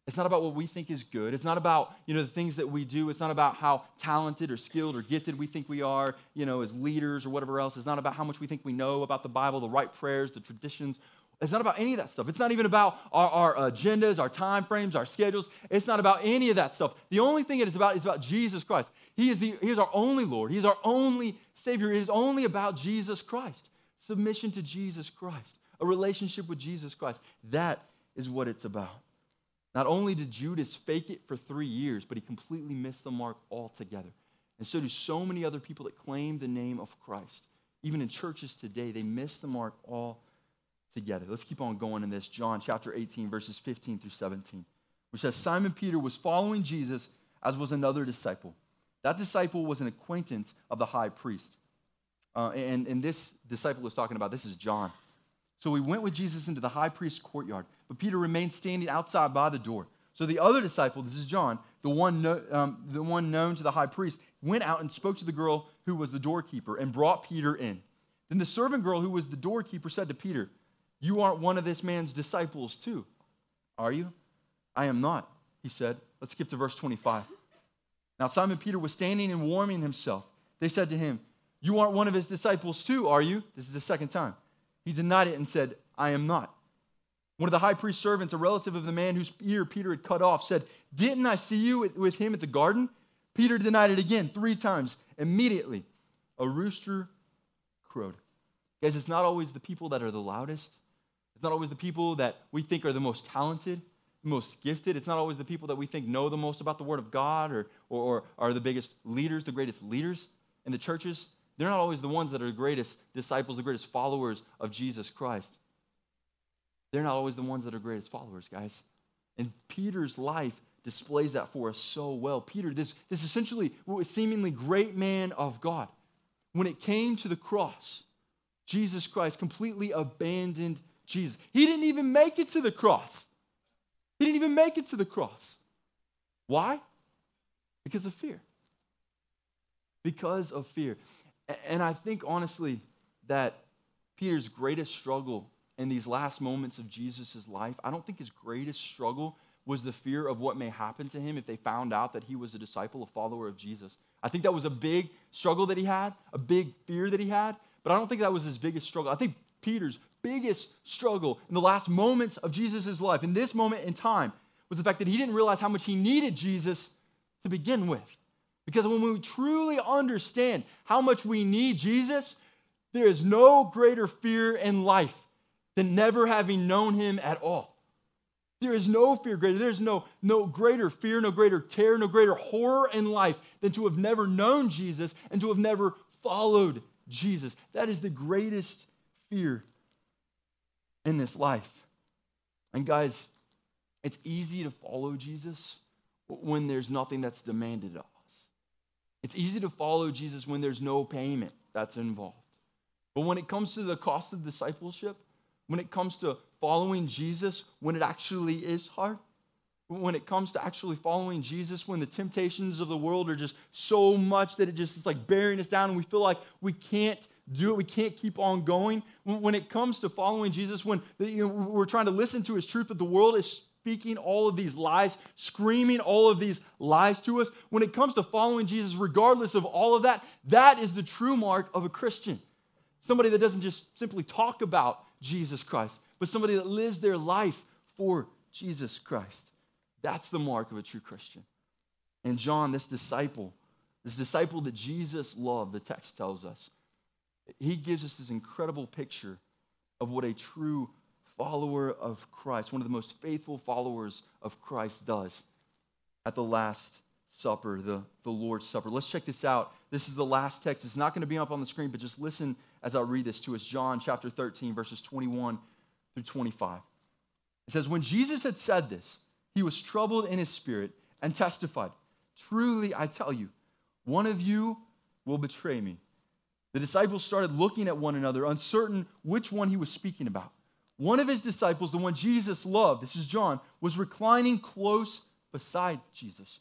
It's not about what we think is good. It's not about, you know, the things that we do. It's not about how talented or skilled or gifted we think we are, you know, as leaders or whatever else. It's not about how much we think we know about the Bible, the right prayers, the traditions, it's not about any of that stuff. It's not even about our, our, agendas, our time frames, our schedules. It's not about any of that stuff. The only thing it is about is about Jesus Christ. He is, the, he is our only Lord. He is our only Savior. It is only about Jesus Christ. Submission to Jesus Christ, a relationship with Jesus Christ. That is what it's about. Not only did Judas fake it for three years, but he completely missed the mark altogether. And so do so many other people that claim the name of Christ. Even in churches today, they miss the mark all together. Let's keep on going in this. John chapter 18, verses 15 through 17, which says Simon Peter was following Jesus, as was another disciple. That disciple was an acquaintance of the high priest. Uh, and, and this disciple was talking about, this is John. So we went with Jesus into the high priest's courtyard, but Peter remained standing outside by the door. So the other disciple, this is John, the one, no, um, the one known to the high priest, went out and spoke to the girl who was the doorkeeper and brought Peter in. Then the servant girl who was the doorkeeper said to Peter, you aren't one of this man's disciples, too, are you? I am not, he said. Let's skip to verse 25. Now, Simon Peter was standing and warming himself. They said to him, You aren't one of his disciples, too, are you? This is the second time. He denied it and said, I am not. One of the high priest's servants, a relative of the man whose ear Peter had cut off, said, Didn't I see you with him at the garden? Peter denied it again three times. Immediately, a rooster crowed. Guys, it's not always the people that are the loudest it's not always the people that we think are the most talented, the most gifted. It's not always the people that we think know the most about the Word of God or, or, or are the biggest leaders, the greatest leaders. in the churches, they're not always the ones that are the greatest disciples, the greatest followers of Jesus Christ. They're not always the ones that are greatest followers, guys. And Peter's life displays that for us so well. Peter, this, this essentially seemingly great man of God, when it came to the cross, Jesus Christ completely abandoned Jesus. He didn't even make it to the cross. He didn't even make it to the cross. Why? Because of fear. Because of fear. And I think honestly that Peter's greatest struggle in these last moments of Jesus' life, I don't think his greatest struggle was the fear of what may happen to him if they found out that he was a disciple, a follower of Jesus. I think that was a big struggle that he had, a big fear that he had, but I don't think that was his biggest struggle. I think Peter's biggest struggle in the last moments of Jesus' life, in this moment in time, was the fact that he didn't realize how much he needed Jesus to begin with. Because when we truly understand how much we need Jesus, there is no greater fear in life than never having known him at all. There is no fear greater. There's no, no greater fear, no greater terror, no greater horror in life than to have never known Jesus and to have never followed Jesus. That is the greatest fear in this life. And guys, it's easy to follow Jesus when there's nothing that's demanded of us. It's easy to follow Jesus when there's no payment that's involved. But when it comes to the cost of discipleship, when it comes to following Jesus when it actually is hard, when it comes to actually following Jesus, when the temptations of the world are just so much that it just is like bearing us down and we feel like we can't do it, we can't keep on going. When it comes to following Jesus, when you know, we're trying to listen to his truth, but the world is speaking all of these lies, screaming all of these lies to us, when it comes to following Jesus, regardless of all of that, that is the true mark of a Christian. Somebody that doesn't just simply talk about Jesus Christ, but somebody that lives their life for Jesus Christ. That's the mark of a true Christian. And John, this disciple, this disciple that Jesus loved, the text tells us, he gives us this incredible picture of what a true follower of Christ, one of the most faithful followers of Christ, does at the Last Supper, the, the Lord's Supper. Let's check this out. This is the last text. It's not going to be up on the screen, but just listen as I read this to us. John chapter 13, verses 21 through 25. It says, When Jesus had said this, he was troubled in his spirit and testified, Truly, I tell you, one of you will betray me. The disciples started looking at one another, uncertain which one he was speaking about. One of his disciples, the one Jesus loved, this is John, was reclining close beside Jesus.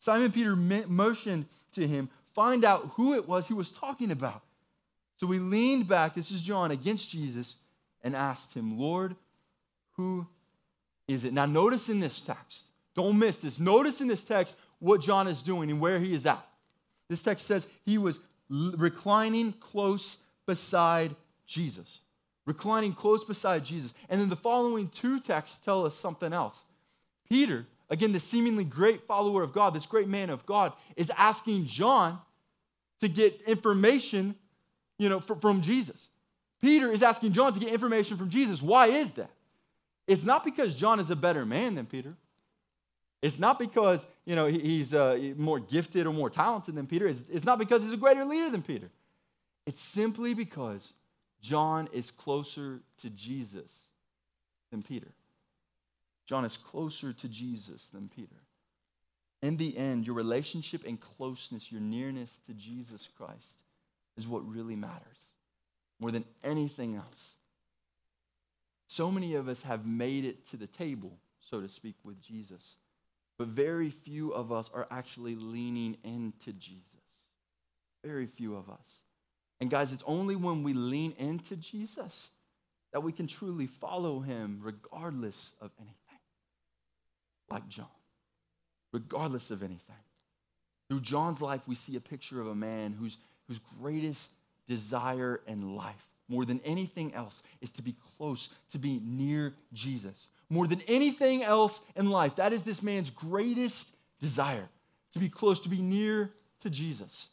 Simon Peter motioned to him, find out who it was he was talking about. So he leaned back, this is John, against Jesus and asked him, Lord, who is it? Now, notice in this text, don't miss this. Notice in this text what John is doing and where he is at. This text says he was reclining close beside Jesus. Reclining close beside Jesus. And then the following two texts tell us something else. Peter, again, the seemingly great follower of God, this great man of God, is asking John to get information you know, from Jesus. Peter is asking John to get information from Jesus. Why is that? It's not because John is a better man than Peter. It's not because, you know, he's uh, more gifted or more talented than Peter. It's, it's not because he's a greater leader than Peter. It's simply because John is closer to Jesus than Peter. John is closer to Jesus than Peter. In the end, your relationship and closeness, your nearness to Jesus Christ is what really matters more than anything else. So many of us have made it to the table, so to speak, with Jesus, but very few of us are actually leaning into Jesus. Very few of us. And guys, it's only when we lean into Jesus that we can truly follow him regardless of anything. Like John, regardless of anything. Through John's life, we see a picture of a man whose whose greatest desire in life, more than anything else, is to be close, to be near Jesus. More than anything else in life, that is this man's greatest desire to be close, to be near to Jesus.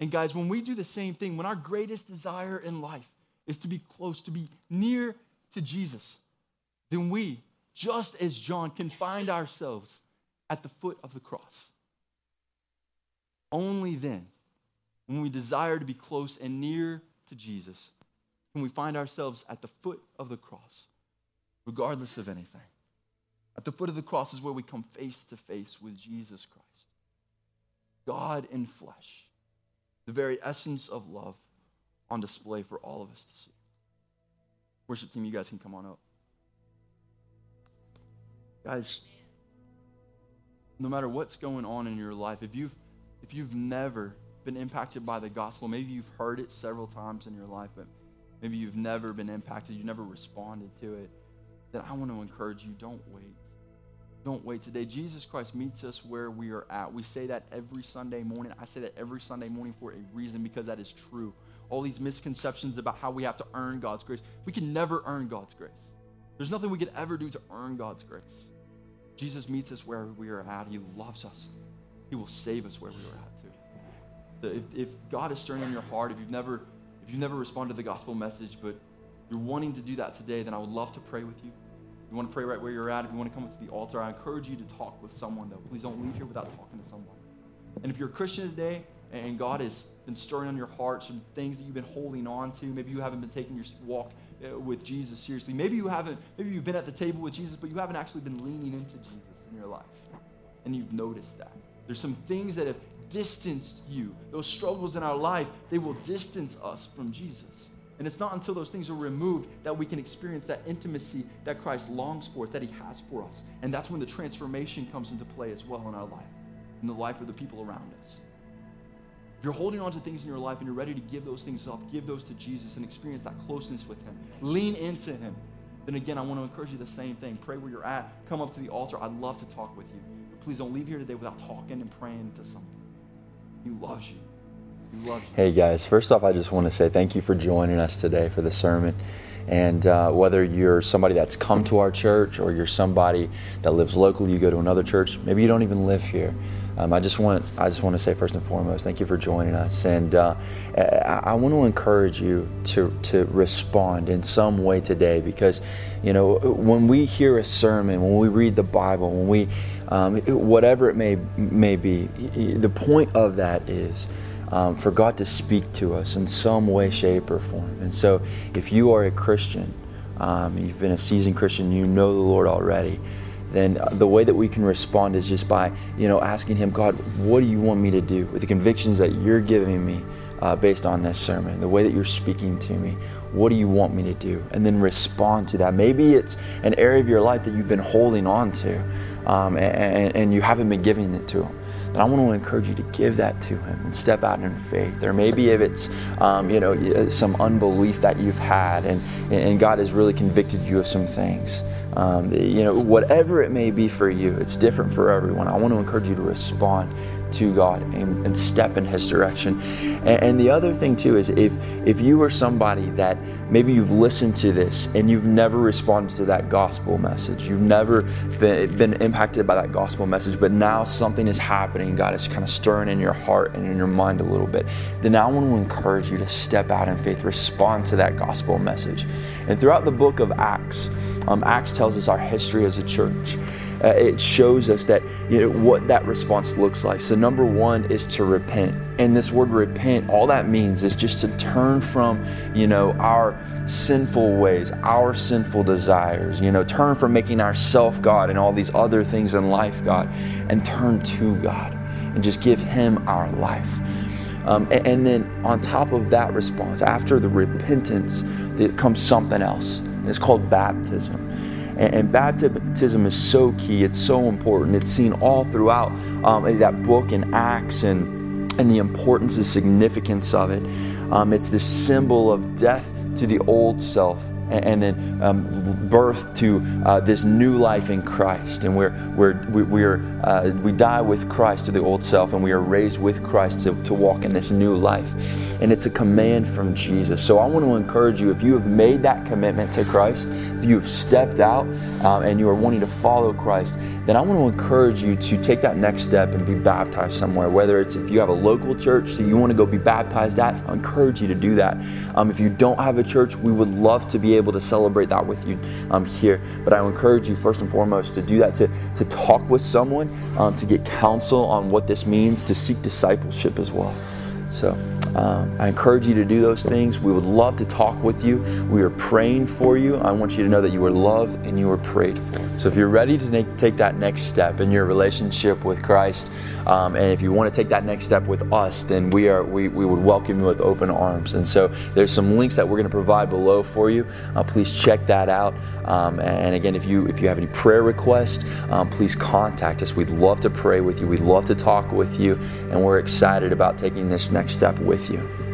And guys, when we do the same thing, when our greatest desire in life is to be close, to be near to Jesus, then we, just as John, can find ourselves at the foot of the cross. Only then when we desire to be close and near to Jesus, can we find ourselves at the foot of the cross, regardless of anything. At the foot of the cross is where we come face to face with Jesus Christ, God in flesh, the very essence of love on display for all of us to see. Worship team, you guys can come on up. Guys, no matter what's going on in your life, if you've, if you've never been impacted by the gospel, maybe you've heard it several times in your life, but maybe you've never been impacted, you've never responded to it, then I want to encourage you don't wait. Don't wait today. Jesus Christ meets us where we are at. We say that every Sunday morning. I say that every Sunday morning for a reason because that is true. All these misconceptions about how we have to earn God's grace. We can never earn God's grace. There's nothing we could ever do to earn God's grace. Jesus meets us where we are at. He loves us. He will save us where we are at too. So if, if God is stirring in your heart, if you've never if you've never responded to the gospel message, but you're wanting to do that today, then I would love to pray with you you want to pray right where you're at, if you want to come up to the altar, I encourage you to talk with someone, though. Please don't leave here without talking to someone. And if you're a Christian today and God has been stirring on your heart some things that you've been holding on to, maybe you haven't been taking your walk uh, with Jesus seriously. Maybe you haven't, maybe you've been at the table with Jesus, but you haven't actually been leaning into Jesus in your life. And you've noticed that. There's some things that have distanced you. Those struggles in our life, they will distance us from Jesus. And it's not until those things are removed that we can experience that intimacy that Christ longs for, that he has for us. And that's when the transformation comes into play as well in our life, in the life of the people around us. If you're holding on to things in your life and you're ready to give those things up, give those to Jesus and experience that closeness with him. Lean into him. Then again, I want to encourage you the same thing. Pray where you're at. Come up to the altar. I'd love to talk with you. But please don't leave here today without talking and praying to someone. He loves you. Hey guys, first off, I just want to say thank you for joining us today for the sermon. And uh, whether you're somebody that's come to our church or you're somebody that lives locally, you go to another church, maybe you don't even live here. Um, I just want I just want to say first and foremost, thank you for joining us, and uh, I, I, want to encourage you to to respond in some way today because, you know, when we hear a sermon, when we read the Bible, when we um, whatever it may may be, the point of that is um, for God to speak to us in some way, shape, or form. And so, if you are a Christian, um, you've been a seasoned Christian, you know the Lord already, then the way that we can respond is just by, you know, asking Him, God, what do you want me to do with the convictions that you're giving me uh, based on this sermon, the way that you're speaking to me? What do you want me to do? And then respond to that. Maybe it's an area of your life that you've been holding on to um, and, and you haven't been giving it to Him. And I want to encourage you to give that to Him and step out in faith. Or maybe if it's, um, you know, some unbelief that you've had and, and God has really convicted you of some things. Um, you know, whatever it may be for you, it's different for everyone. I want to encourage you to respond to God and, and step in His direction. And, and, the other thing too is if if you are somebody that maybe you've listened to this and you've never responded to that gospel message, you've never been, been impacted by that gospel message, but now something is happening, God is kind of stirring in your heart and in your mind a little bit, then I want to encourage you to step out in faith, respond to that gospel message. And throughout the book of Acts, um, Acts tells us our history as a church. Uh, it shows us that you know what that response looks like. So number one is to repent, and this word repent, all that means is just to turn from you know our sinful ways, our sinful desires. You know, turn from making ourself God and all these other things in life God, and turn to God and just give Him our life. Um, and, and then on top of that response, after the repentance, there comes something else. It's called baptism. And, baptism is so key, it's so important. It's seen all throughout um, that book in Acts and, and the importance and significance of it. Um, it's this symbol of death to the old self and, then um, birth to uh, this new life in Christ. And we're, we're, we're, uh, we die with Christ to the old self, and we are raised with Christ to, to walk in this new life. And it's a command from Jesus. So I want to encourage you if you have made that commitment to Christ, if you have stepped out um, and you are wanting to follow Christ, then I want to encourage you to take that next step and be baptized somewhere. Whether it's if you have a local church that you want to go be baptized at, I encourage you to do that. Um, if you don't have a church, we would love to be able to celebrate that with you um, here. But I encourage you, first and foremost, to do that, to, to talk with someone, um, to get counsel on what this means, to seek discipleship as well. So Um, I encourage you to do those things. We would love to talk with you. We are praying for you. I want you to know that you are loved and you are prayed for. So if you're ready to take that next step in your relationship with Christ, um, and if you want to take that next step with us, then we are we, we would welcome you with open arms. And so there's some links that we're going to provide below for you. Uh, please check that out. Um, and again, if you if you have any prayer requests, um, please contact us. We'd love to pray with you. We'd love to talk with you, and we're excited about taking this next step with you.